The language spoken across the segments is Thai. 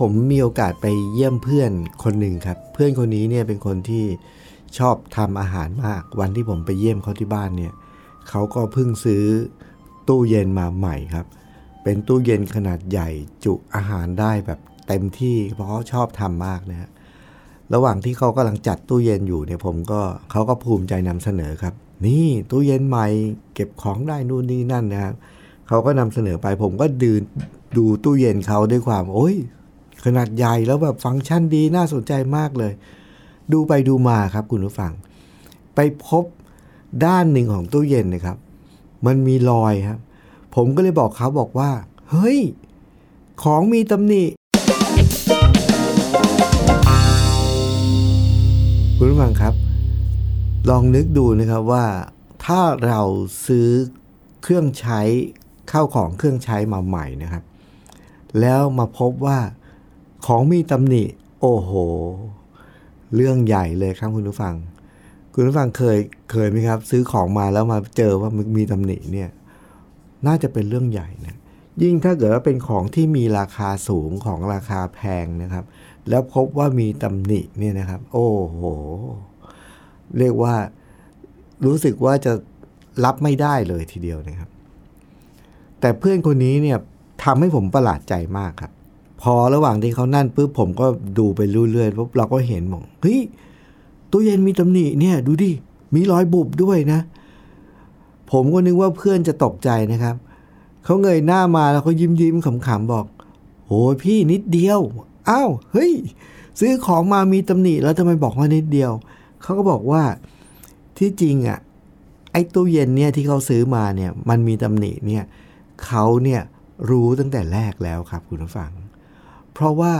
ผมมีโอกาสไปเยี่ยมเพื่อนคนหนึ่งครับ เพื่อนคนนี้เนี่ยเป็นคนที่ชอบทำอาหารมาก วันที่ผมไปเยี่ยมเขาที่บ้านเนี่ยเขาก็เพิ่งซื้อตู้เย็นมาใหม่ครับ เป็นตู้เย็นขนาดใหญ่จุอาหารได้แบบเต็มที่เพราะเขาชอบทำมากนะฮะระหว่างที่เขากำลังจัดตู้เย็นอยู่เนี่ยผมก็เขาก็ภูมิใจนำเสนอครับ นี่ตู้เย็นใหม่ เก็บของได้นู่นนี่นั่นนะครับเขาก็นำเสนอไปผมก็ดืนดูตู้เย็นเขาด้วยความ โอ้ย ขนาดใหญ่แล้วแบบฟังก์ชันดีน่าสนใจมากเลย ดูไปดูมาครับคุณผู้ฟัง ไปพบด้านหนึ่งของตู้เย็นนะครับ มันมีรอยครับ ผมก็เลยบอกเขาบอกว่า เฮ้ย ของมีตำหนิคุณผู้ฟังครับ ลองนึกดูนะครับว่าถ้าเราซื้อเครื่องใช้เข้าของเครื่องใช้มาใหม่นะครับ แล้วมาพบว่า ของมีตำหนิ โอ้โห เรื่องใหญ่เลยครับคุณผู้ฟัง คุณผู้ฟังเคยเคยไหมครับ ซื้อของมาแล้วมาเจอว่ามันมีตำหนิเนี่ยน่าจะเป็นเรื่องใหญ่นะยิ่งถ้าเกิดว่าเป็นของที่มีราคาสูงของราคาแพงนะครับ แล้วพบว่ามีตำหนิเนี่ยนะครับ โอ้โห เรียกว่ารู้สึกว่าจะรับไม่ได้เลยทีเดียวนะครับ แต่เพื่อนคนนี้เนี่ยทำให้ผมประหลาดใจมากครับ พอระหว่างที่เขานั่นปุ๊บผมก็ดูไปเรื่อยๆปุ๊บเราก็เห็นมองเฮ้ยตู้เย็นมีตำหนิเนี่ย ดูดิ มีรอยบุบด้วยนะ ผมก็นึกว่าเพื่อนจะตกใจนะครับ เขาเงยหน้ามาแล้วเขายิ้มยิ้มๆขำๆบอกโอ้ยพี่นิดเดียว อ้าว เฮ้ย ซื้อของมามีตำหนิแล้วทำไมบอกว่านิดเดียว เขาก็บอกว่าที่จริงอะ ไอ้ตู้เย็นเนี่ยที่เขาซื้อมาเนี่ย มันมีตำหนิเนี่ยเขาเนี่ยรู้ตั้งแต่แรกแล้วครับคุณผู้ฟัง เพราะว่า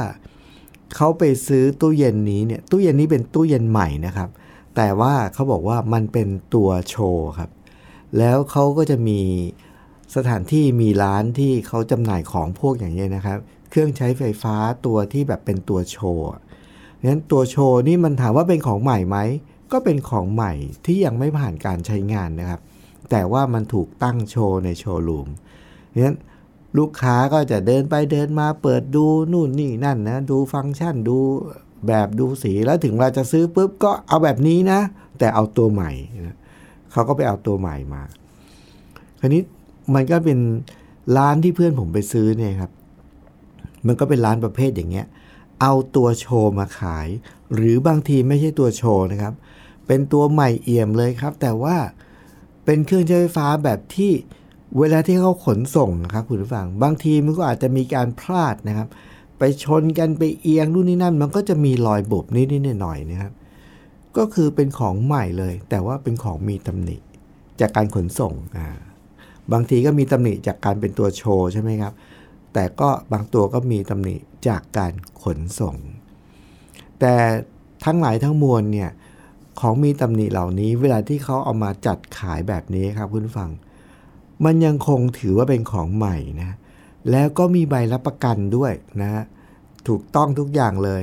เขาไปซื้อตู้เย็นนี้เนี่ยตู้เย็นนี้เป็นตู้เย็นใหม่นะครับ แต่ว่าเขาบอกว่ามันเป็นตัวโชว์ครับ แล้วเขาก็จะมีสถานที่มีร้านที่เขาจำหน่ายของพวกอย่างนี้ยนะครับ เครื่องใช้ไฟฟ้าตัวที่แบบเป็นตัวโชว์งั้นตัวโชว์นี่มันถามว่าเป็นของใหม่ไหมก็เป็นของใหม่ที่ยังไม่ผ่านการใช้งานนะครับ แต่ว่ามันถูกตั้งโชว์ในโชว์รูมงั้น ลูกค้าก็จะเดินไปเดินมาเปิดดูนู่นนี่นั่นนะ ดูฟังก์ชันดูแบบดูสีแล้วถึงเราจะซื้อปุ๊บก็เอาแบบนี้นะ แต่เอาตัวใหม่นะเขาก็ไปเอาตัวใหม่มา คราวนี้มันก็เป็นร้านที่เพื่อนผมไปซื้อเนี่ยครับ มันก็เป็นร้านประเภทอย่างเงี้ย เอาตัวโชว์มาขาย หรือบางทีไม่ใช่ตัวโชว์นะครับ เป็นตัวใหม่เอี่ยมเลยครับ แต่ว่าเป็นเครื่องใช้ไฟฟ้าแบบที่ เวลาที่เขาขนส่งนะครับคุณผู้ฟัง บางทีมันก็อาจจะมีการพลาดนะครับ ไปชนกันไปเอียงนู่นนี่นั่น มันก็จะมีรอยบุบนิดๆหน่อยๆนะครับ ก็คือเป็นของใหม่เลย แต่ว่าเป็นของมีตำหนิ จากการขนส่งอ่าบางทีก็มีตำหนิจากการเป็นตัวโชว์ใช่ไหมครับ แต่ก็บางตัวก็มีตำหนิจากการขนส่ง แต่ทั้งหลายทั้งมวลเนี่ยของมีตำหนิเหล่านี้ เวลาที่เขาเอามาจัดขายแบบนี้ครับคุณผู้ฟัง มันยังคงถือว่าเป็นของใหม่นะ แล้วก็มีใบรับประกันด้วยนะ ถูกต้องทุกอย่างเลย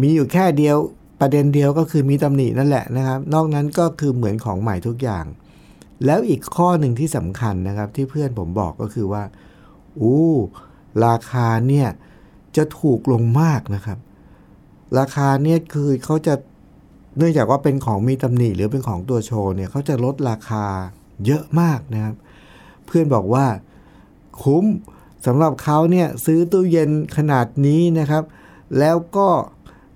มีอยู่แค่เดียวประเด็นเดียวก็คือมีตำหนินั่นแหละนะครับ นอกนั้นก็คือเหมือนของใหม่ทุกอย่าง แล้วอีกข้อหนึ่งที่สำคัญนะครับที่เพื่อนผมบอกก็คือว่าอู้ราคาเนี่ยจะถูกลงมากนะครับ ราคาเนี่ยคือเขาจะเนื่องจากว่าเป็นของมีตำหนิหรือเป็นของตัวโชว์เนี่ยเขาจะลดราคา เยอะมากนะครับ เพื่อนบอกว่าคุ้มสำหรับเขาเนี่ยซื้อตู้เย็นขนาดนี้นะครับ แล้วก็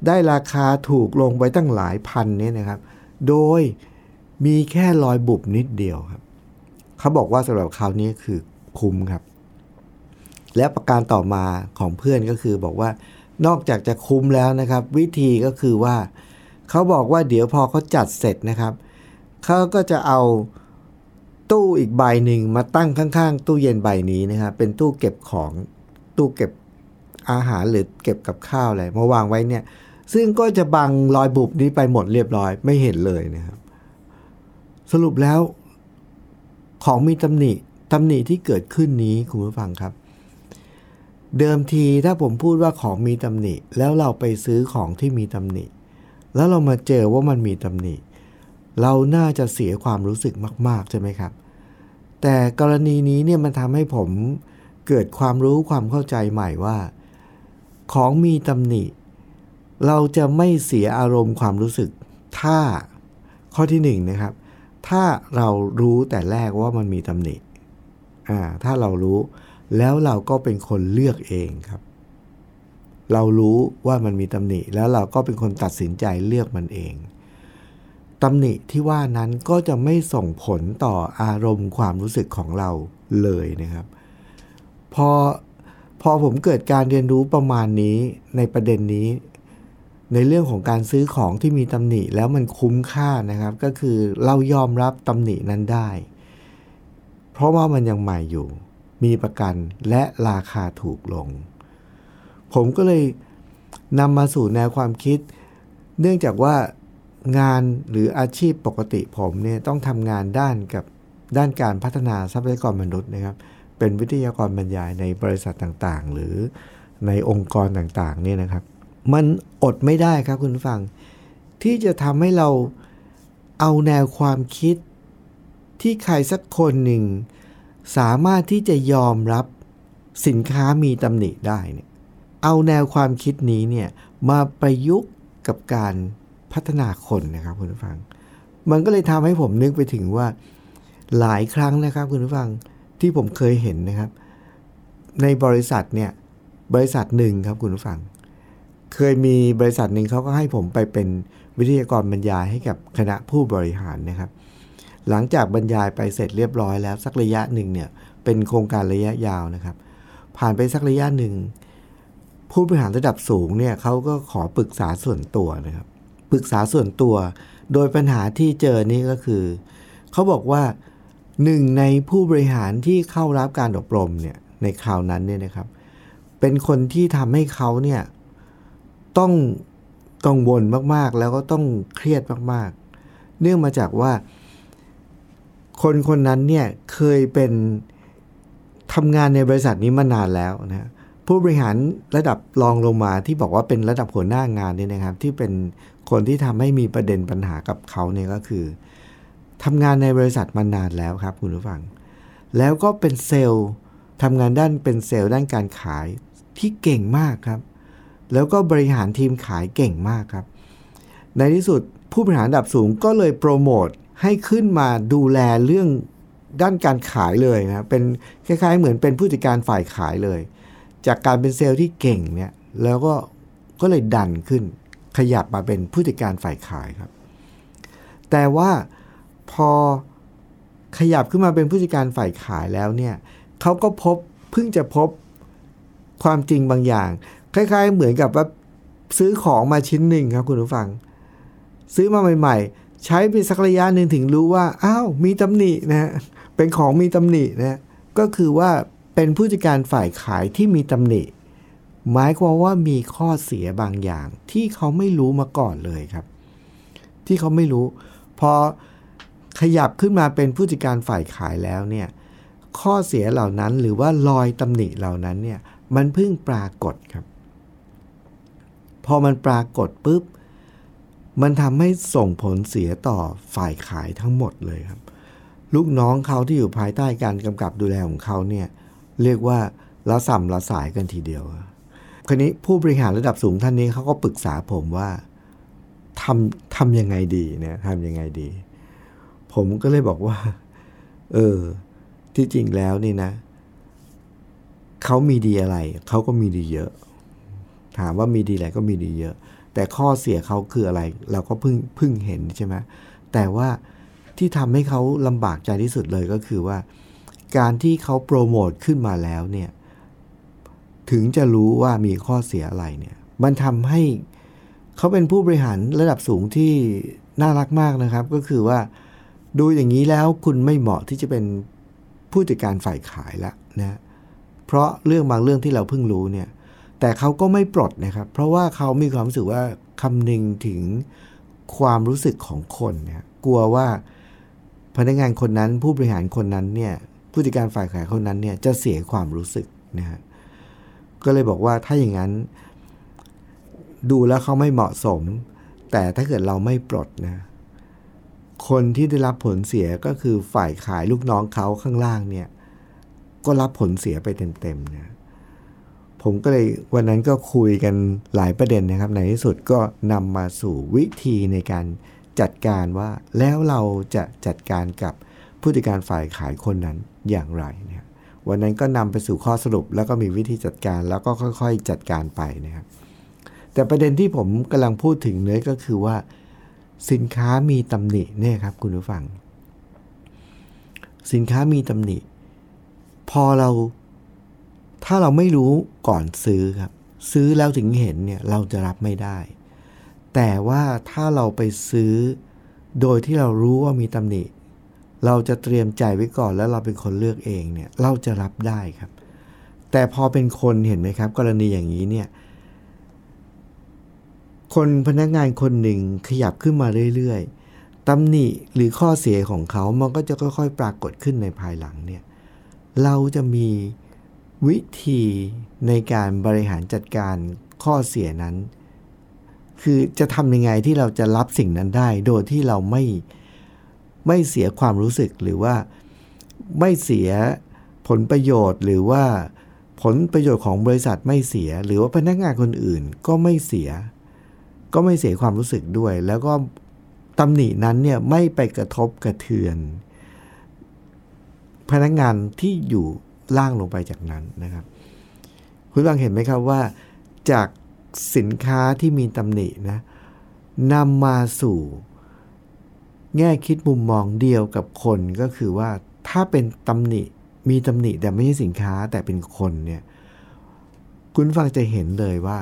ได้ราคาถูกลงไปตั้งหลายพันเนี่ยนะครับ โดยมีแค่รอยบุบนิดเดียวครับ เขาบอกว่าสำหรับเขานี้คือคุ้มครับ และประการต่อมาของเพื่อนก็คือบอกว่านอกจากจะคุ้มแล้วนะครับ วิธีก็คือว่า เขาบอกว่าเดี๋ยวพอเขาจัดเสร็จนะครับ เขาก็จะเอา ตู้อีกใบหนึ่งมาตั้งข้างๆ ตู้เย็นใบนี้นะครับเป็นตู้เก็บของตู้เก็บอาหารหรือเก็บกับข้าวอะไรมาวางไว้เนี่ย ซึ่งก็จะบังรอยบุบนี้ไปหมดเรียบร้อยไม่เห็นเลยนะครับ สรุปแล้ว ของมีตำหนิตำหนิที่เกิดขึ้นนี้คุณผู้ฟังครับ เดิมทีถ้าผมพูดว่าของมีตำหนิ แล้วเราไปซื้อของที่มีตำหนิ แล้วเรามาเจอว่ามันมีตำหนิ เราน่าจะเสียความรู้สึกมาก ๆ ใช่ไหมครับ แต่กรณีนี้เนี่ยมันทำให้ผมเกิดความรู้ความเข้าใจใหม่ว่า ของมีตำหนิ เราจะไม่เสียอารมณ์ความรู้สึก ถ้าข้อที่หนึ่งนะครับ ถ้าเรารู้แต่แรกว่ามันมีตำหนิอ่าถ้าเรารู้ แล้วเราก็เป็นคนเลือกเองครับ เรารู้ว่ามันมีตำหนิ แล้วเราก็เป็นคนตัดสินใจเลือกมันเอง ตำหนิที่ว่านั้นก็จะไม่ส่งผลต่ออารมณ์ความรู้สึกของเราเลยนะครับ พอพอผมเกิดการเรียนรู้ประมาณนี้ในประเด็นนี้ ในเรื่องของการซื้อของที่มีตำหนิแล้วมันคุ้มค่านะครับ ก็คือเรายอมรับตำหนินั้นได้ เพราะว่ามันยังใหม่อยู่ มีประกันและราคาถูกลง ผมก็เลยนำมาสู่แนวความคิด เนื่องจากว่า งานหรืออาชีพปกติผมเนี่ยต้องทำงานด้านกับด้านการพัฒนาทรัพยากรมนุษย์นะครับ เป็นวิทยากรบรรยายในบริษัทต่างๆ หรือในองค์กรต่างๆเนี่ยนะครับ มันอดไม่ได้ครับคุณฟัง ที่จะทำให้เราเอาแนวความคิดที่ใครสักคนหนึ่ง สามารถที่จะยอมรับสินค้ามีตำหนิได้เนี่ยเอาแนวความคิดนี้เนี่ยมาประยุกต์กับการ พัฒนาคนนะครับคุณผู้ฟัง มันก็เลยทำให้ผมนึกไปถึงว่าหลายครั้งนะครับคุณผู้ฟังที่ผมเคยเห็นนะครับ ในบริษัทเนี่ยบริษัทหนึ่งครับคุณผู้ฟัง เคยมีบริษัทหนึ่งเขาก็ให้ผมไปเป็นวิทยากรบรรยายให้กับคณะผู้บริหารนะครับ หลังจากบรรยายไปเสร็จเรียบร้อยแล้วสักระยะหนึ่งเนี่ยเป็นโครงการระยะยาวนะครับ ผ่านไปสักระยะหนึ่งผู้บริหารระดับสูงเนี่ยเขาก็ขอปรึกษาส่วนตัวนะครับ ปรึกษาส่วนตัว โดยปัญหาที่เจอนี่ก็คือ เขาบอกว่าหนึ่งในผู้บริหารที่เข้ารับการอบรมเนี่ยในคราวนั้นเนี่ยนะครับ เป็นคนที่ทำให้เขาเนี่ยต้องกังวลมากๆ แล้วก็ต้องเครียดมากๆ เนื่องมาจากว่า คนคนนั้นเนี่ยเคยเป็นทำงานในบริษัทนี้มานานแล้วนะผู้บริหารระดับรองลงมาที่บอกว่าเป็นระดับหัวหน้างานเนี่ยนะครับ ที่เป็น คนที่ทำให้มีประเด็นปัญหากับเขาเนี่ยก็คือทำงานในบริษัทมานานแล้วครับคุณผู้ฟัง แล้วก็เป็นเซลล์ทำงานด้านเป็นเซลล์ด้านการขายที่เก่งมากครับ แล้วก็บริหารทีมขายเก่งมากครับ ในที่สุดผู้บริหารระดับสูงก็เลยโปรโมทให้ขึ้นมาดูแลเรื่องด้านการขายเลยนะเป็นคล้ายๆ เหมือนเป็นผู้จัดการฝ่ายขายเลย จากการเป็นเซลล์ที่เก่งเนี่ยแล้วก็ก็เลยดันขึ้น ขยับมาเป็นผู้จัดการฝ่ายขายครับ แต่ว่าพอขยับขึ้นมาเป็นผู้จัดการฝ่ายขายแล้วเนี่ยเขาก็พบเพิ่งจะพบความจริงบางอย่าง คล้าย ๆ เหมือนกับว่าซื้อของมาชิ้นหนึ่งครับคุณผู้ฟัง ซื้อมาใหม่ ๆ ใช้ไปสักระยะหนึ่งถึงรู้ว่าอ้าวมีตำหนินะฮะเป็นของมีตำหนินะก็คือว่าเป็นผู้จัดการฝ่ายขายที่มีตำหนิ หมายความว่ามีข้อเสียบางอย่าง ที่เขาไม่รู้มาก่อนเลยครับ ที่เขาไม่รู้ พอขยับขึ้นมาเป็นผู้จัดการฝ่ายขายแล้วเนี่ยข้อเสียเหล่านั้นหรือว่ารอยตำหนิเหล่านั้นเนี่ยมันเพิ่งปรากฏครับ พอมันปรากฏปุ๊บ มันทำให้ส่งผลเสียต่อฝ่ายขายทั้งหมดเลยครับ ลูกน้องเขาที่อยู่ภายใต้การกำกับดูแลของเขาเนี่ยเรียกว่าละสัมละสายกันทีเดียว คราวนี้ผู้บริหารระดับสูงท่านนี้เขาก็ปรึกษาผมว่าทำทำยังไงดีเนี่ยทำยังไงดี ผมก็เลยบอกว่า เออ ที่จริงแล้วนี่นะ เขามีดีอะไร เขาก็มีดีเยอะ ถามว่ามีดีอะไรก็มีดีเยอะ แต่ข้อเสียเขาคืออะไร เราก็เพิ่งเพิ่งเห็นใช่ไหมแต่ว่าที่ทำให้เขาลำบากใจที่สุดเลยก็คือว่า การที่เขาโปรโมทขึ้นมาแล้วเนี่ย ถึงจะรู้ว่ามีข้อเสียอะไรเนี่ย มันทำให้เขาเป็นผู้บริหารระดับสูงที่น่ารักมากนะครับ ก็คือว่าดูอย่างนี้แล้วคุณไม่เหมาะที่จะเป็นผู้จัดการฝ่ายขายละนะเพราะเรื่องบางเรื่องที่เราเพิ่งรู้เนี่ย แต่เขาก็ไม่ปลดนะครับ เพราะว่าเขามีความรู้สึกว่าคำนึงถึงความรู้สึกของคนเนี่ยกลัวว่าพนักงานคนนั้นผู้บริหารคนนั้นเนี่ยผู้จัดการฝ่ายขายคนนั้นเนี่ยจะเสียความรู้สึกนะฮะ ก็เลยบอกว่าถ้าอย่างนั้น ดูแล้วเขาไม่เหมาะสม แต่ถ้าเกิดเราไม่ปลดนะ คนที่ได้รับผลเสียก็คือฝ่ายขายลูกน้องเขาข้างล่างเนี่ย ก็รับผลเสียไปเต็มๆนะผมก็เลยวันนั้นก็คุยกันหลายประเด็นนะครับ ในที่สุดก็นำมาสู่วิธีในการจัดการว่าแล้วเราจะจัดการกับผู้จัดการฝ่ายขายคนนั้นอย่างไรเนี่ย วันนั้นก็นำไปสู่ข้อสรุป แล้วก็มีวิธีจัดการแล้วก็ค่อยๆ จัดการไปนะครับ แต่ประเด็นที่ผมกำลังพูดถึงเนื้อก็คือว่า สินค้ามีตำหนิเนี่ยครับ คุณผู้ฟัง สินค้ามีตำหนิ พอเรา ถ้าเราไม่รู้ก่อนซื้อครับ ซื้อแล้วถึงเห็นเนี่ยเราจะรับไม่ได้ แต่ว่าถ้าเราไปซื้อ โดยที่เรารู้ว่ามีตำหนิ เราจะเตรียมใจไว้ก่อนแล้วเราเป็นคนเลือกเองเนี่ยเราจะรับได้ครับ แต่พอเป็นคนเห็นไหมครับ กรณีอย่างนี้เนี่ยคนพนักงานคนหนึ่งขยับขึ้นมาเรื่อยๆตำหนิหรือข้อเสียของเขามันก็จะค่อย ๆ ปรากฏขึ้นในภายหลังเนี่ยเราจะมีวิธีในการบริหารจัดการข้อเสียนั้น คือจะทำยังไงที่เราจะรับสิ่งนั้นได้ โดยที่เราไม่ ไม่เสียความรู้สึกหรือว่าไม่เสียผลประโยชน์หรือว่าผลประโยชน์ของบริษัทไม่เสีย หรือว่าพนักงานคนอื่นก็ไม่เสีย ก็ไม่เสียความรู้สึกด้วย แล้วก็ตำหนินั้นเนี่ยไม่ไปกระทบกระเทือน พนักงานที่อยู่ล่างลงไปจากนั้นนะครับ คุณฟังเห็นไหมครับว่า จากสินค้าที่มีตำหนินะนำมาสู่ แง่คิดมุมมองเดียวกับคนก็คือว่าถ้าเป็นตำหนิมีตำหนิแต่ไม่ใช่สินค้าแต่เป็นคนเนี่ยคุณฟังจะเห็นเลยว่า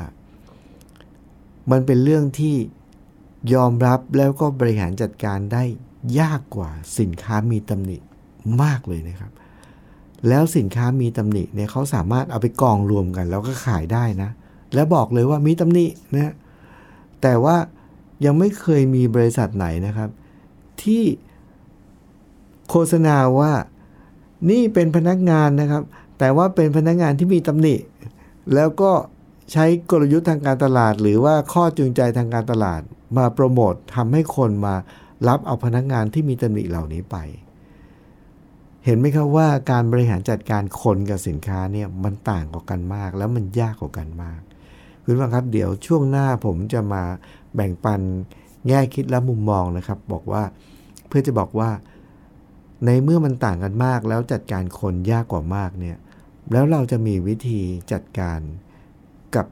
มันเป็นเรื่องที่ยอมรับแล้วก็บริหารจัดการได้ยากกว่าสินค้ามีตำหนิมากเลยนะครับ แล้วสินค้ามีตำหนิเนี่ยเขาสามารถเอาไปกองรวมกัน แล้วก็ขายได้นะ แล้วบอกเลยว่ามีตำหนินะแต่ว่ายังไม่เคยมีบริษัทไหนนะครับ ที่โฆษณาว่านี่เป็นพนักงานนะครับ แต่ว่าเป็นพนักงานที่มีตำหนิ แล้วก็ใช้กลยุทธ์ทางการตลาด หรือว่าข้อจูงใจทางการตลาด มาโปรโมททำให้คนมารับเอาพนักงานที่มีตำหนิเหล่านี้ไป เห็นไหมครับว่าการบริหารจัดการคนกับสินค้าเนี่ยมันต่างกว่ากันมาก แล้วมันยากกว่ากันมากคุณฟังครับเดี๋ยวช่วงหน้าผมจะมาแบ่งปัน แง่คิดและมุมมองนะครับ บอกว่าเพื่อจะบอกว่า ในเมื่อมันต่างกันมากแล้วจัดการคนยากกว่ามากเนี่ยแล้วเราจะมีวิธีจัดการกับ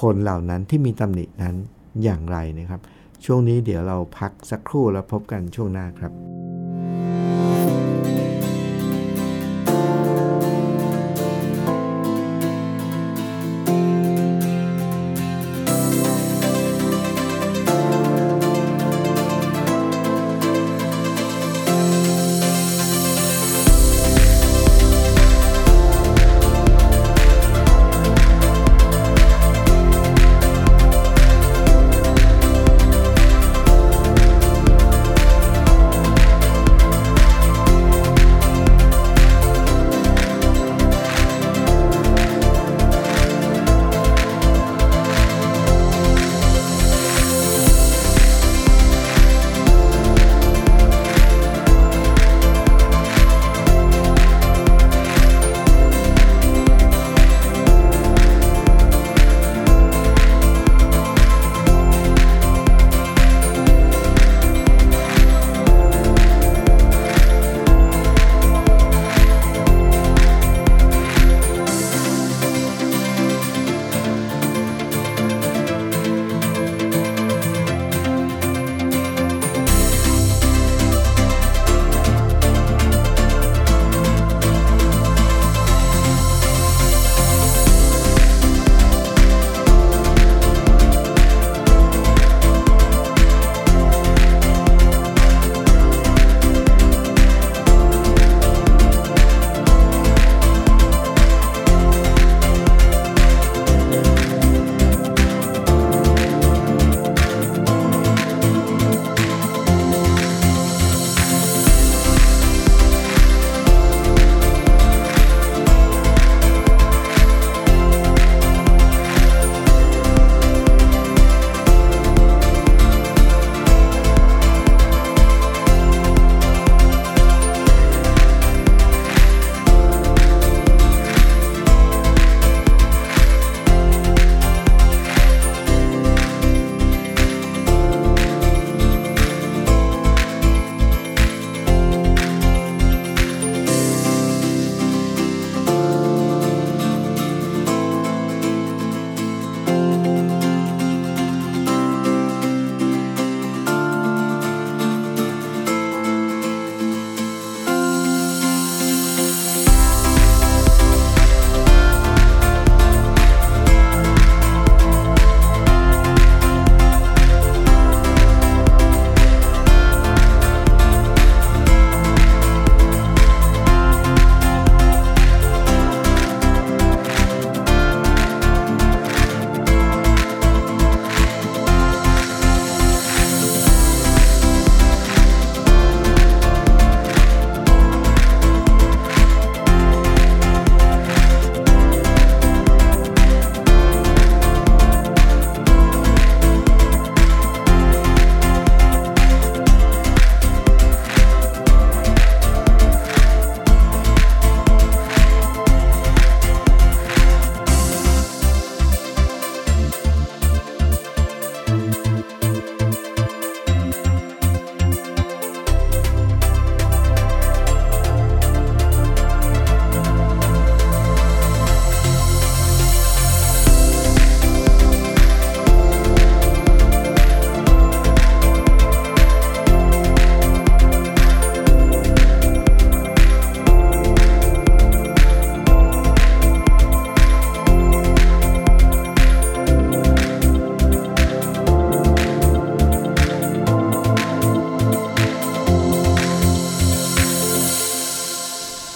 คนเหล่านั้นที่มีตำหนินั้นอย่างไรนะครับ ช่วงนี้เดี๋ยวเราพักสักครู่แล้วพบกันช่วงหน้าครับ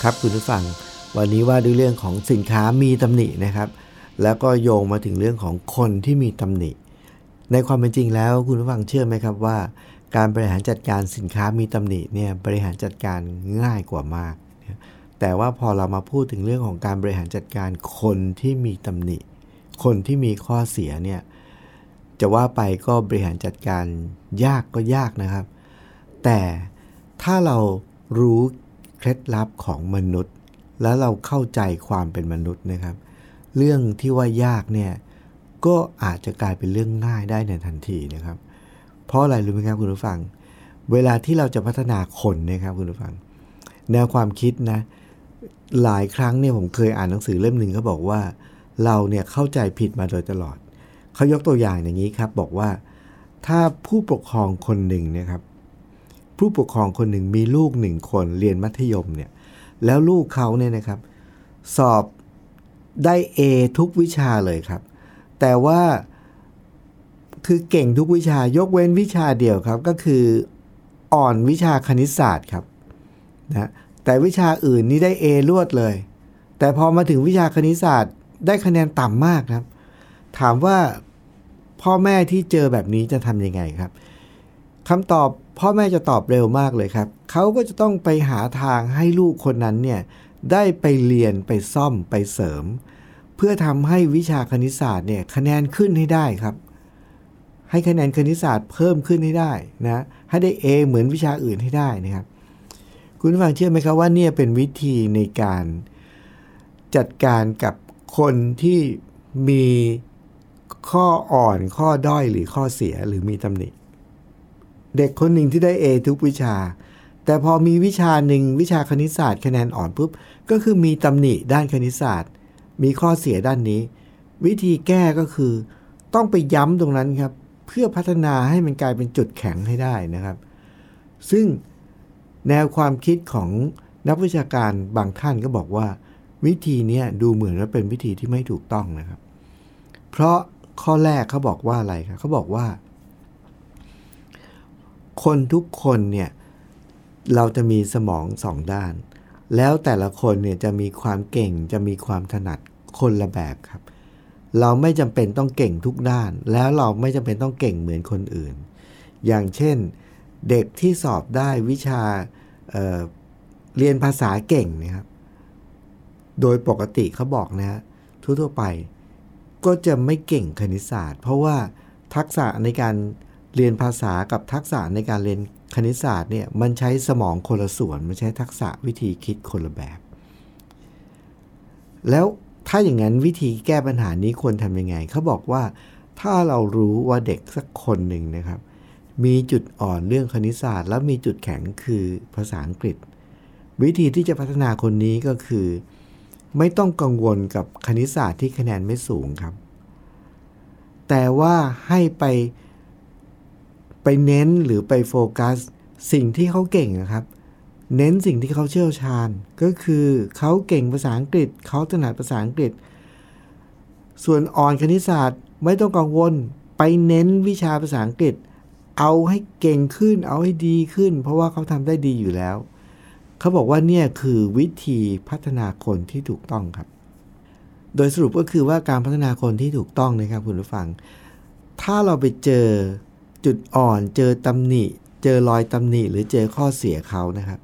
ครับคุณผู้ฟัง วันนี้ว่าด้วยเรื่องของสินค้ามีตำหนินะครับ แล้วก็โยงมาถึงเรื่องของคนที่มีตำหนิ ในความเป็นจริงแล้วคุณผู้ฟังเชื่อไหมครับว่า การบริหารจัดการสินค้ามีตำหนิเนี่ยบริหารจัดการง่ายกว่ามาก แต่ว่าพอเรามาพูดถึงเรื่องของการบริหารจัดการคนที่มีตำหนิ คนที่มีข้อเสียเนี่ยจะว่าไปก็บริหารจัดการยากก็ยากนะครับ แต่ถ้าเรารู้ เคล็ดลับของมนุษย์ แล้วเราเข้าใจความเป็นมนุษย์นะครับ เรื่องที่ว่ายากเนี่ยก็อาจจะกลายเป็นเรื่องง่ายได้ในทันทีนะครับ เพราะอะไรรู้ไหมครับคุณผู้ฟัง เวลาที่เราจะพัฒนาคนนะครับคุณผู้ฟัง แนวความคิดนะหลายครั้งเนี่ยผมเคยอ่านหนังสือเล่มหนึ่งเขาบอกว่า เราเนี่ยเข้าใจผิดมาโดยตลอดเขายกตัวอย่างอย่างนี้ครับบอกว่า ถ้าผู้ปกครองคนหนึ่งนะครับ ผู้ปกครองคนหนึ่งมีลูกหนึ่งคนเรียนมัธยมเนี่ยแล้วลูกเขาเนี่ยนะครับ สอบได้ A ทุกวิชาเลยครับ แต่ว่าคือเก่งทุกวิชายกเว้นวิชาเดียวครับ ก็คืออ่อนวิชาคณิตศาสตร์ครับนะแต่วิชาอื่นนี่ได้ A รวดเลย แต่พอมาถึงวิชาคณิตศาสตร์ได้คะแนนต่ำมากครับ ถามว่าพ่อแม่ที่เจอแบบนี้จะทำยังไงครับคำตอบ พ่อแม่จะตอบเร็วมากเลยครับเขาก็จะต้องไปหาทางให้ลูกคนนั้นเนี่ยได้ไปเรียนไปซ่อมไปเสริม เพื่อทำให้วิชาคณิตศาสตร์เนี่ยคะแนนขึ้นให้ได้ครับ ให้คะแนนคณิตศาสตร์เพิ่มขึ้นให้ได้นะให้ได้ A เหมือนวิชาอื่นให้ได้นะครับคุณฟังเชื่อไหมครับว่าเนี่ยเป็นวิธีในการจัดการกับคนที่มีข้ออ่อนข้อด้อยหรือข้อเสียหรือมีตำหนิ เด็กคนหนึ่งที่ได้ A ทุกวิชา แต่พอมีวิชาหนึ่งวิชาคณิตศาสตร์คะแนนอ่อนปุ๊บ ก็คือมีตำหนิด้านคณิตศาสตร์ มีข้อเสียด้านนี้ วิธีแก้ก็คือ ต้องไปย้ำตรงนั้นครับ เพื่อพัฒนาให้มันกลายเป็นจุดแข็งให้ได้นะครับ ซึ่งแนวความคิดของนักวิชาการบางท่านก็บอกว่า วิธีนี้ดูเหมือนว่าเป็นวิธีที่ไม่ถูกต้องนะครับ เพราะข้อแรกเขาบอกว่าอะไรครับเขาบอกว่า คนทุกคนเนี่ยเราจะมีสมองสองด้าน แล้วแต่ละคนเนี่ยจะมีความเก่งจะมีความถนัดคนละแบบครับ เราไม่จำเป็นต้องเก่งทุกด้าน แล้วเราไม่จำเป็นต้องเก่งเหมือนคนอื่น อย่างเช่น เด็กที่สอบได้วิชาเเรียนภาษาเก่งนะครับ โดยปกติเขาบอกนะฮะทั่วๆไปก็จะไม่เก่งคณิตศาสตร์ เพราะว่าทักษะในการ เรียนภาษากับทักษะในการเรียนคณิตศาสตร์เนี่ยมันใช้สมองคนละส่วน มันใช้ทักษะวิธีคิดคนละแบบ แล้วถ้าอย่างนั้นวิธีแก้ปัญหานี้ควรทำยังไง เขาบอกว่าถ้าเรารู้ว่าเด็กสักคนหนึ่งนะครับ มีจุดอ่อนเรื่องคณิตศาสตร์ แล้วมีจุดแข็งคือภาษาอังกฤษ วิธีที่จะพัฒนาคนนี้ก็คือ ไม่ต้องกังวลกับคณิตศาสตร์ที่คะแนนไม่สูงครับ แต่ว่าให้ไป ไปเน้นหรือไปโฟกัส สิ่งที่เขาเก่งนะครับ เน้นสิ่งที่เขาเชี่ยวชาญ ก็คือเขาเก่งภาษาอังกฤษ เขาถนัดภาษาอังกฤษ ส่วนอ่อนคณิตศาสตร์ไม่ต้องกังวล ไปเน้นวิชาภาษาอังกฤษ เอาให้เก่งขึ้น เอาให้ดีขึ้น เพราะว่าเขาทำได้ดีอยู่แล้ว เขาบอกว่าเนี่ยคือวิธีพัฒนาคนที่ถูกต้องครับ โดยสรุปก็คือว่าการพัฒนาคนที่ถูกต้องนะครับคุณผู้ฟัง ถ้าเราไปเจอ จุดอ่อนเจอตำหนิ เจอรอยตำหนิหรือเจอข้อเสียเขานะครับ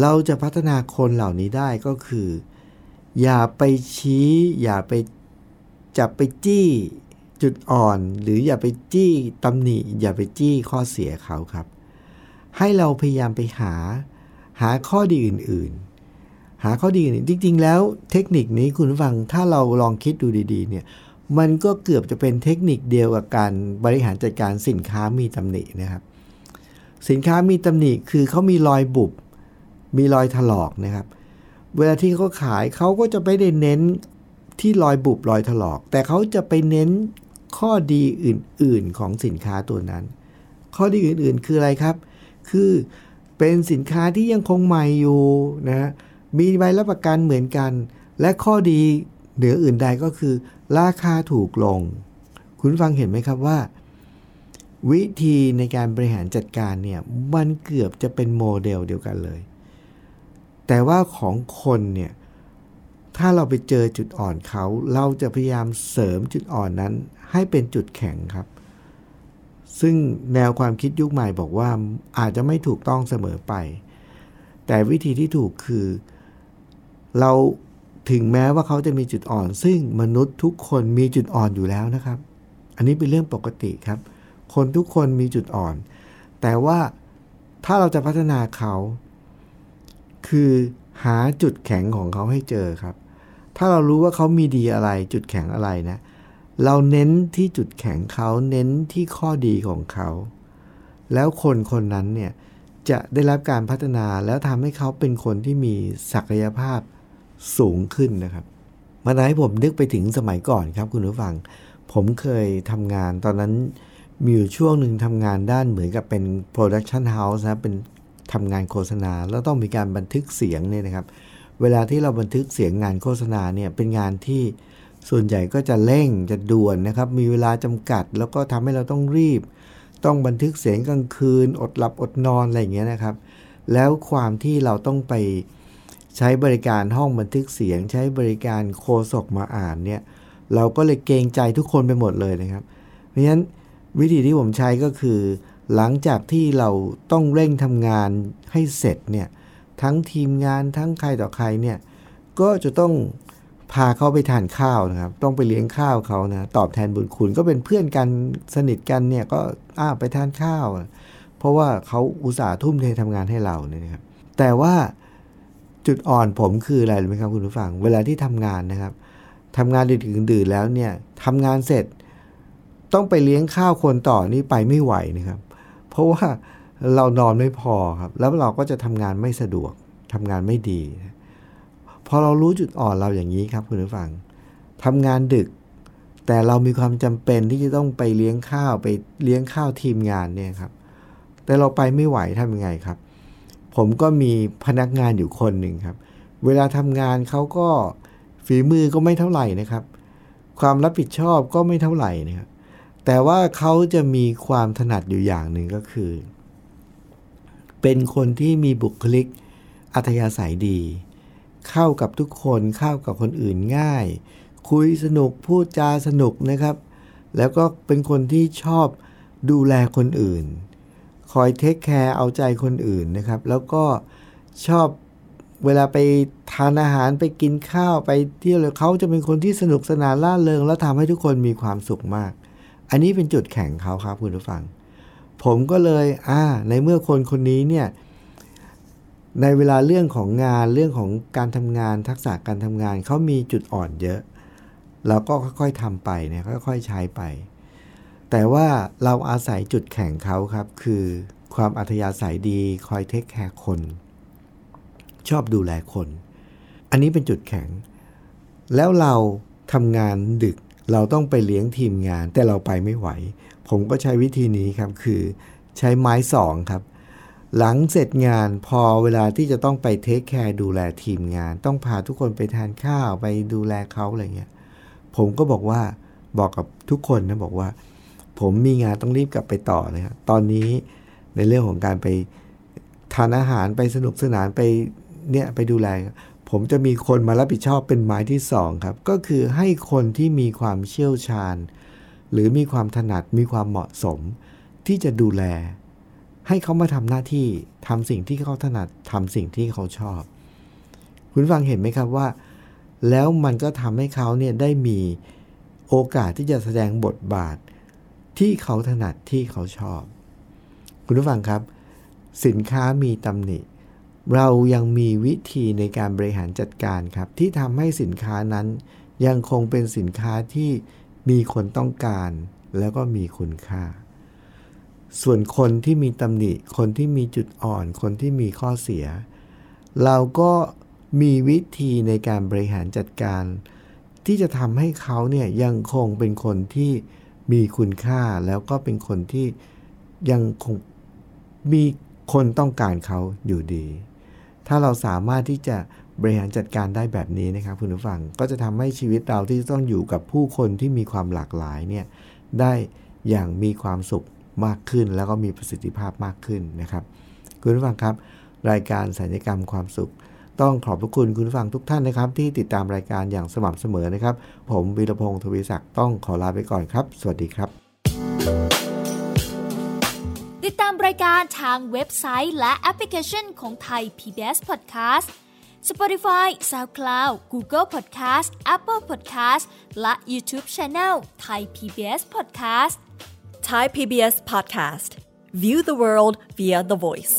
เราจะพัฒนาคนเหล่านี้ได้ก็คือ อย่าไปชี้ อย่าไปจับไปจี้จุดอ่อน หรืออย่าไปจี้ตำหนิ อย่าไปจี้ข้อเสียเขาครับ ให้เราพยายามไปหา หาข้อดีอื่น ๆ หาข้อดีอื่นจริง ๆ แล้วเทคนิคนี้คุณฟังถ้าเราลองคิดดูดี ๆ เนี่ย มันก็เกือบจะเป็นเทคนิคเดียวกับการบริหารจัดการสินค้ามีตำหนินะครับ สินค้ามีตำหนิคือเขามีรอยบุบ มีรอยถลอกนะครับ เวลาที่เขาขายเขาก็จะไม่ได้เน้นที่รอยบุบรอยถลอก แต่เขาจะไปเน้นข้อดีอื่น ๆ ของสินค้าตัวนั้น ข้อดีอื่นๆ คืออะไรครับ คือเป็นสินค้าที่ยังคงใหม่อยู่นะมีใบรับประกันเหมือนกัน และข้อดีเหนืออื่นใดก็คือ ราคาถูกลง คุณฟังเห็นไหมครับว่า วิธีในการบริหารจัดการเนี่ยมันเกือบจะเป็นโมเดลเดียวกันเลย แต่ว่าของคนเนี่ยถ้าเราไปเจอจุดอ่อนเขา เราจะพยายามเสริมจุดอ่อนนั้น ให้เป็นจุดแข็งครับ ซึ่งแนวความคิดยุคใหม่บอกว่าอาจจะไม่ถูกต้องเสมอไป แต่วิธีที่ถูกคือ เรา ถึงแม้ว่าเขาจะมีจุดอ่อน ซึ่งมนุษย์ทุกคนมีจุดอ่อนอยู่แล้วนะครับ อันนี้เป็นเรื่องปกติครับ คนทุกคนมีจุดอ่อน แต่ว่าถ้าเราจะพัฒนาเขา คือหาจุดแข็งของเขาให้เจอครับ ถ้าเรารู้ว่าเขามีดีอะไร จุดแข็งอะไรนะ เราเน้นที่จุดแข็งเขาเน้นที่ข้อดีของเขา แล้วคนคนนั้นเนี่ยจะได้รับการพัฒนาแล้วทำให้เขาเป็นคนที่มีศักยภาพ สูงขึ้นนะครับมันทำให้ผมนึกไปถึงสมัยก่อนครับคุณผู้ฟัง ผมเคยทำงานตอนนั้นมีอยู่ช่วงหนึ่งทำงานด้านเหมือนกับเป็น production house นะเป็นทำงานโฆษณา แล้วต้องมีการบันทึกเสียงเนี่ยนะครับ เวลาที่เราบันทึกเสียงงานโฆษณาเนี่ยเป็นงานที่ส่วนใหญ่ก็จะเร่งจะด่วนนะครับ มีเวลาจำกัด แล้วก็ทำให้เราต้องรีบ ต้องบันทึกเสียงกลางคืน อดหลับอดนอนอะไรอย่างเงี้ยนะครับ แล้วความที่เราต้องไป ใช้บริการห้องบันทึกเสียง ใช้บริการโคศกมาอ่านเนี่ยเราก็เลยเกรงใจทุกคนไปหมดเลยนะครับ เพราะฉะนั้นวิธีที่ผมใช้ก็คือ หลังจากที่เราต้องเร่งทำงานให้เสร็จเนี่ยทั้งทีมงานทั้งใครต่อใครเนี่ยก็จะต้องพาเขาไปทานข้าวนะครับ ต้องไปเลี้ยงข้าวเขานะตอบแทนบุญคุณก็เป็นเพื่อนกันสนิทกันเนี่ยก็อ้าไปทานข้าว เพราะว่าเขาอุตส่าห์ทุ่มเททำงานให้เราเนี่ยนะครับแต่ว่า จุดอ่อนผมคืออะไรรู้ไหมครับคุณผู้ฟัง เวลาที่ทำงานนะครับทำงานดึกดื่นแล้วเนี่ยทำงานเสร็จ ต้องไปเลี้ยงข้าวคนต่อนี่ไปไม่ไหวนะครับ เพราะว่าเรานอนไม่พอครับ แล้วเราก็จะทำงานไม่สะดวกทำงานไม่ดี พอเรารู้จุดอ่อนเราอย่างนี้ครับ คุณผู้ฟังทำงานดึก แต่เรามีความจำเป็นที่จะต้องไปเลี้ยงข้าวไปเลี้ยงข้าวทีมงานเนี่ยครับ แต่เราไปไม่ไหวทำยังไงครับ ผมก็มีพนักงานอยู่คนหนึ่งครับ เวลาทำงานเขาก็ฝีมือก็ไม่เท่าไหร่นะครับ ความรับผิดชอบก็ไม่เท่าไหร่นะครับ แต่ว่าเขาจะมีความถนัดอยู่อย่างหนึ่งก็คือ เป็นคนที่มีบุคลิกอัธยาศัยดี เข้ากับทุกคนเข้ากับคนอื่นง่าย คุยสนุกพูดจาสนุกนะครับ แล้วก็เป็นคนที่ชอบดูแลคนอื่น คอยเทคแคร์เอาใจคนอื่นนะครับ แล้วก็ชอบเวลาไปทานอาหารไปกินข้าวไปเที่ยวเลยเขาจะเป็นคนที่สนุกสนานล่าเริง แล้วทำให้ทุกคนมีความสุขมาก อันนี้เป็นจุดแข็งเขาครับคุณผู้ฟัง ผมก็เลยอ่าในเมื่อคนคนนี้เนี่ยในเวลาเรื่องของงานเรื่องของการทำงานทักษะการทำงานเขามีจุดอ่อนเยอะ เราก็ค่อยๆทำไปเนี่ยค่อยๆใช้ไป แต่ว่าเราอาศัยจุดแข็งเขาครับ คือความอัธยาศัยดีคอยเทคแคร์คน ชอบดูแลคน อันนี้เป็นจุดแข็ง แล้วเราทำงานดึกเราต้องไปเลี้ยงทีมงาน แต่เราไปไม่ไหว ผมก็ใช้วิธีนี้ครับ คือใช้ไม้สองครับ หลังเสร็จงานพอเวลาที่จะต้องไปเทคแคร์ดูแลทีมงาน ต้องพาทุกคนไปทานข้าวไปดูแลเขาอะไรเงี้ยผมก็บอกว่าบอกกับทุกคนนะบอกว่า ผมมีงานต้องรีบกลับไปต่อนะครับตอนนี้ในเรื่องของการไปทานอาหารไปสนุกสนานไปเนี่ยไปดูแล ผมจะมีคนมารับผิดชอบเป็นหมายที่สองครับ ก็คือให้คนที่มีความเชี่ยวชาญ หรือมีความถนัดมีความเหมาะสม ที่จะดูแล ให้เขามาทำหน้าที่ทำสิ่งที่เขาถนัดทำสิ่งที่เขาชอบ คุณฟังเห็นไหมครับว่า แล้วมันก็ทำให้เขาเนี่ยได้มีโอกาสที่จะแสดงบทบาท ที่เขาถนัดที่เขาชอบ คุณผู้ฟังครับ สินค้ามีตำหนิ เรายังมีวิธีในการบริหารจัดการครับ ที่ทำให้สินค้านั้น ยังคงเป็นสินค้าที่มีคนต้องการ แล้วก็มีคุณค่า ส่วนคนที่มีตำหนิ คนที่มีจุดอ่อน คนที่มีข้อเสีย เราก็มีวิธีในการบริหารจัดการ ที่จะทำให้เขาเนี่ยยังคงเป็นคนที่ มีคุณค่าแล้วก็เป็นคนที่ยังคงมีคนต้องการเขาอยู่ดี ถ้าเราสามารถที่จะบริหารจัดการได้แบบนี้นะครับคุณผู้ฟังก็จะทำให้ชีวิตเราที่ต้องอยู่กับผู้คนที่มีความหลากหลายเนี่ยได้อย่างมีความสุขมากขึ้น แล้วก็มีประสิทธิภาพมากขึ้นนะครับ คุณผู้ฟังครับ รายการสัญญกรรมความสุข ต้องขอบพระคุณคุณผู้ฟังทุกท่านนะครับ ที่ติดตามรายการอย่างสม่ำเสมอนะครับ ผมวีรพงศ์ทวีศักดิ์ต้องขอลาไปก่อนครับ สวัสดีครับ ติดตามรายการทางเว็บไซต์และแอปพลิเคชันของไทย PBS Podcast Spotify SoundCloud Google Podcast Apple Podcast และ YouTube Channel Thai PBS Podcast Thai PBS Podcast. View the world via the voice.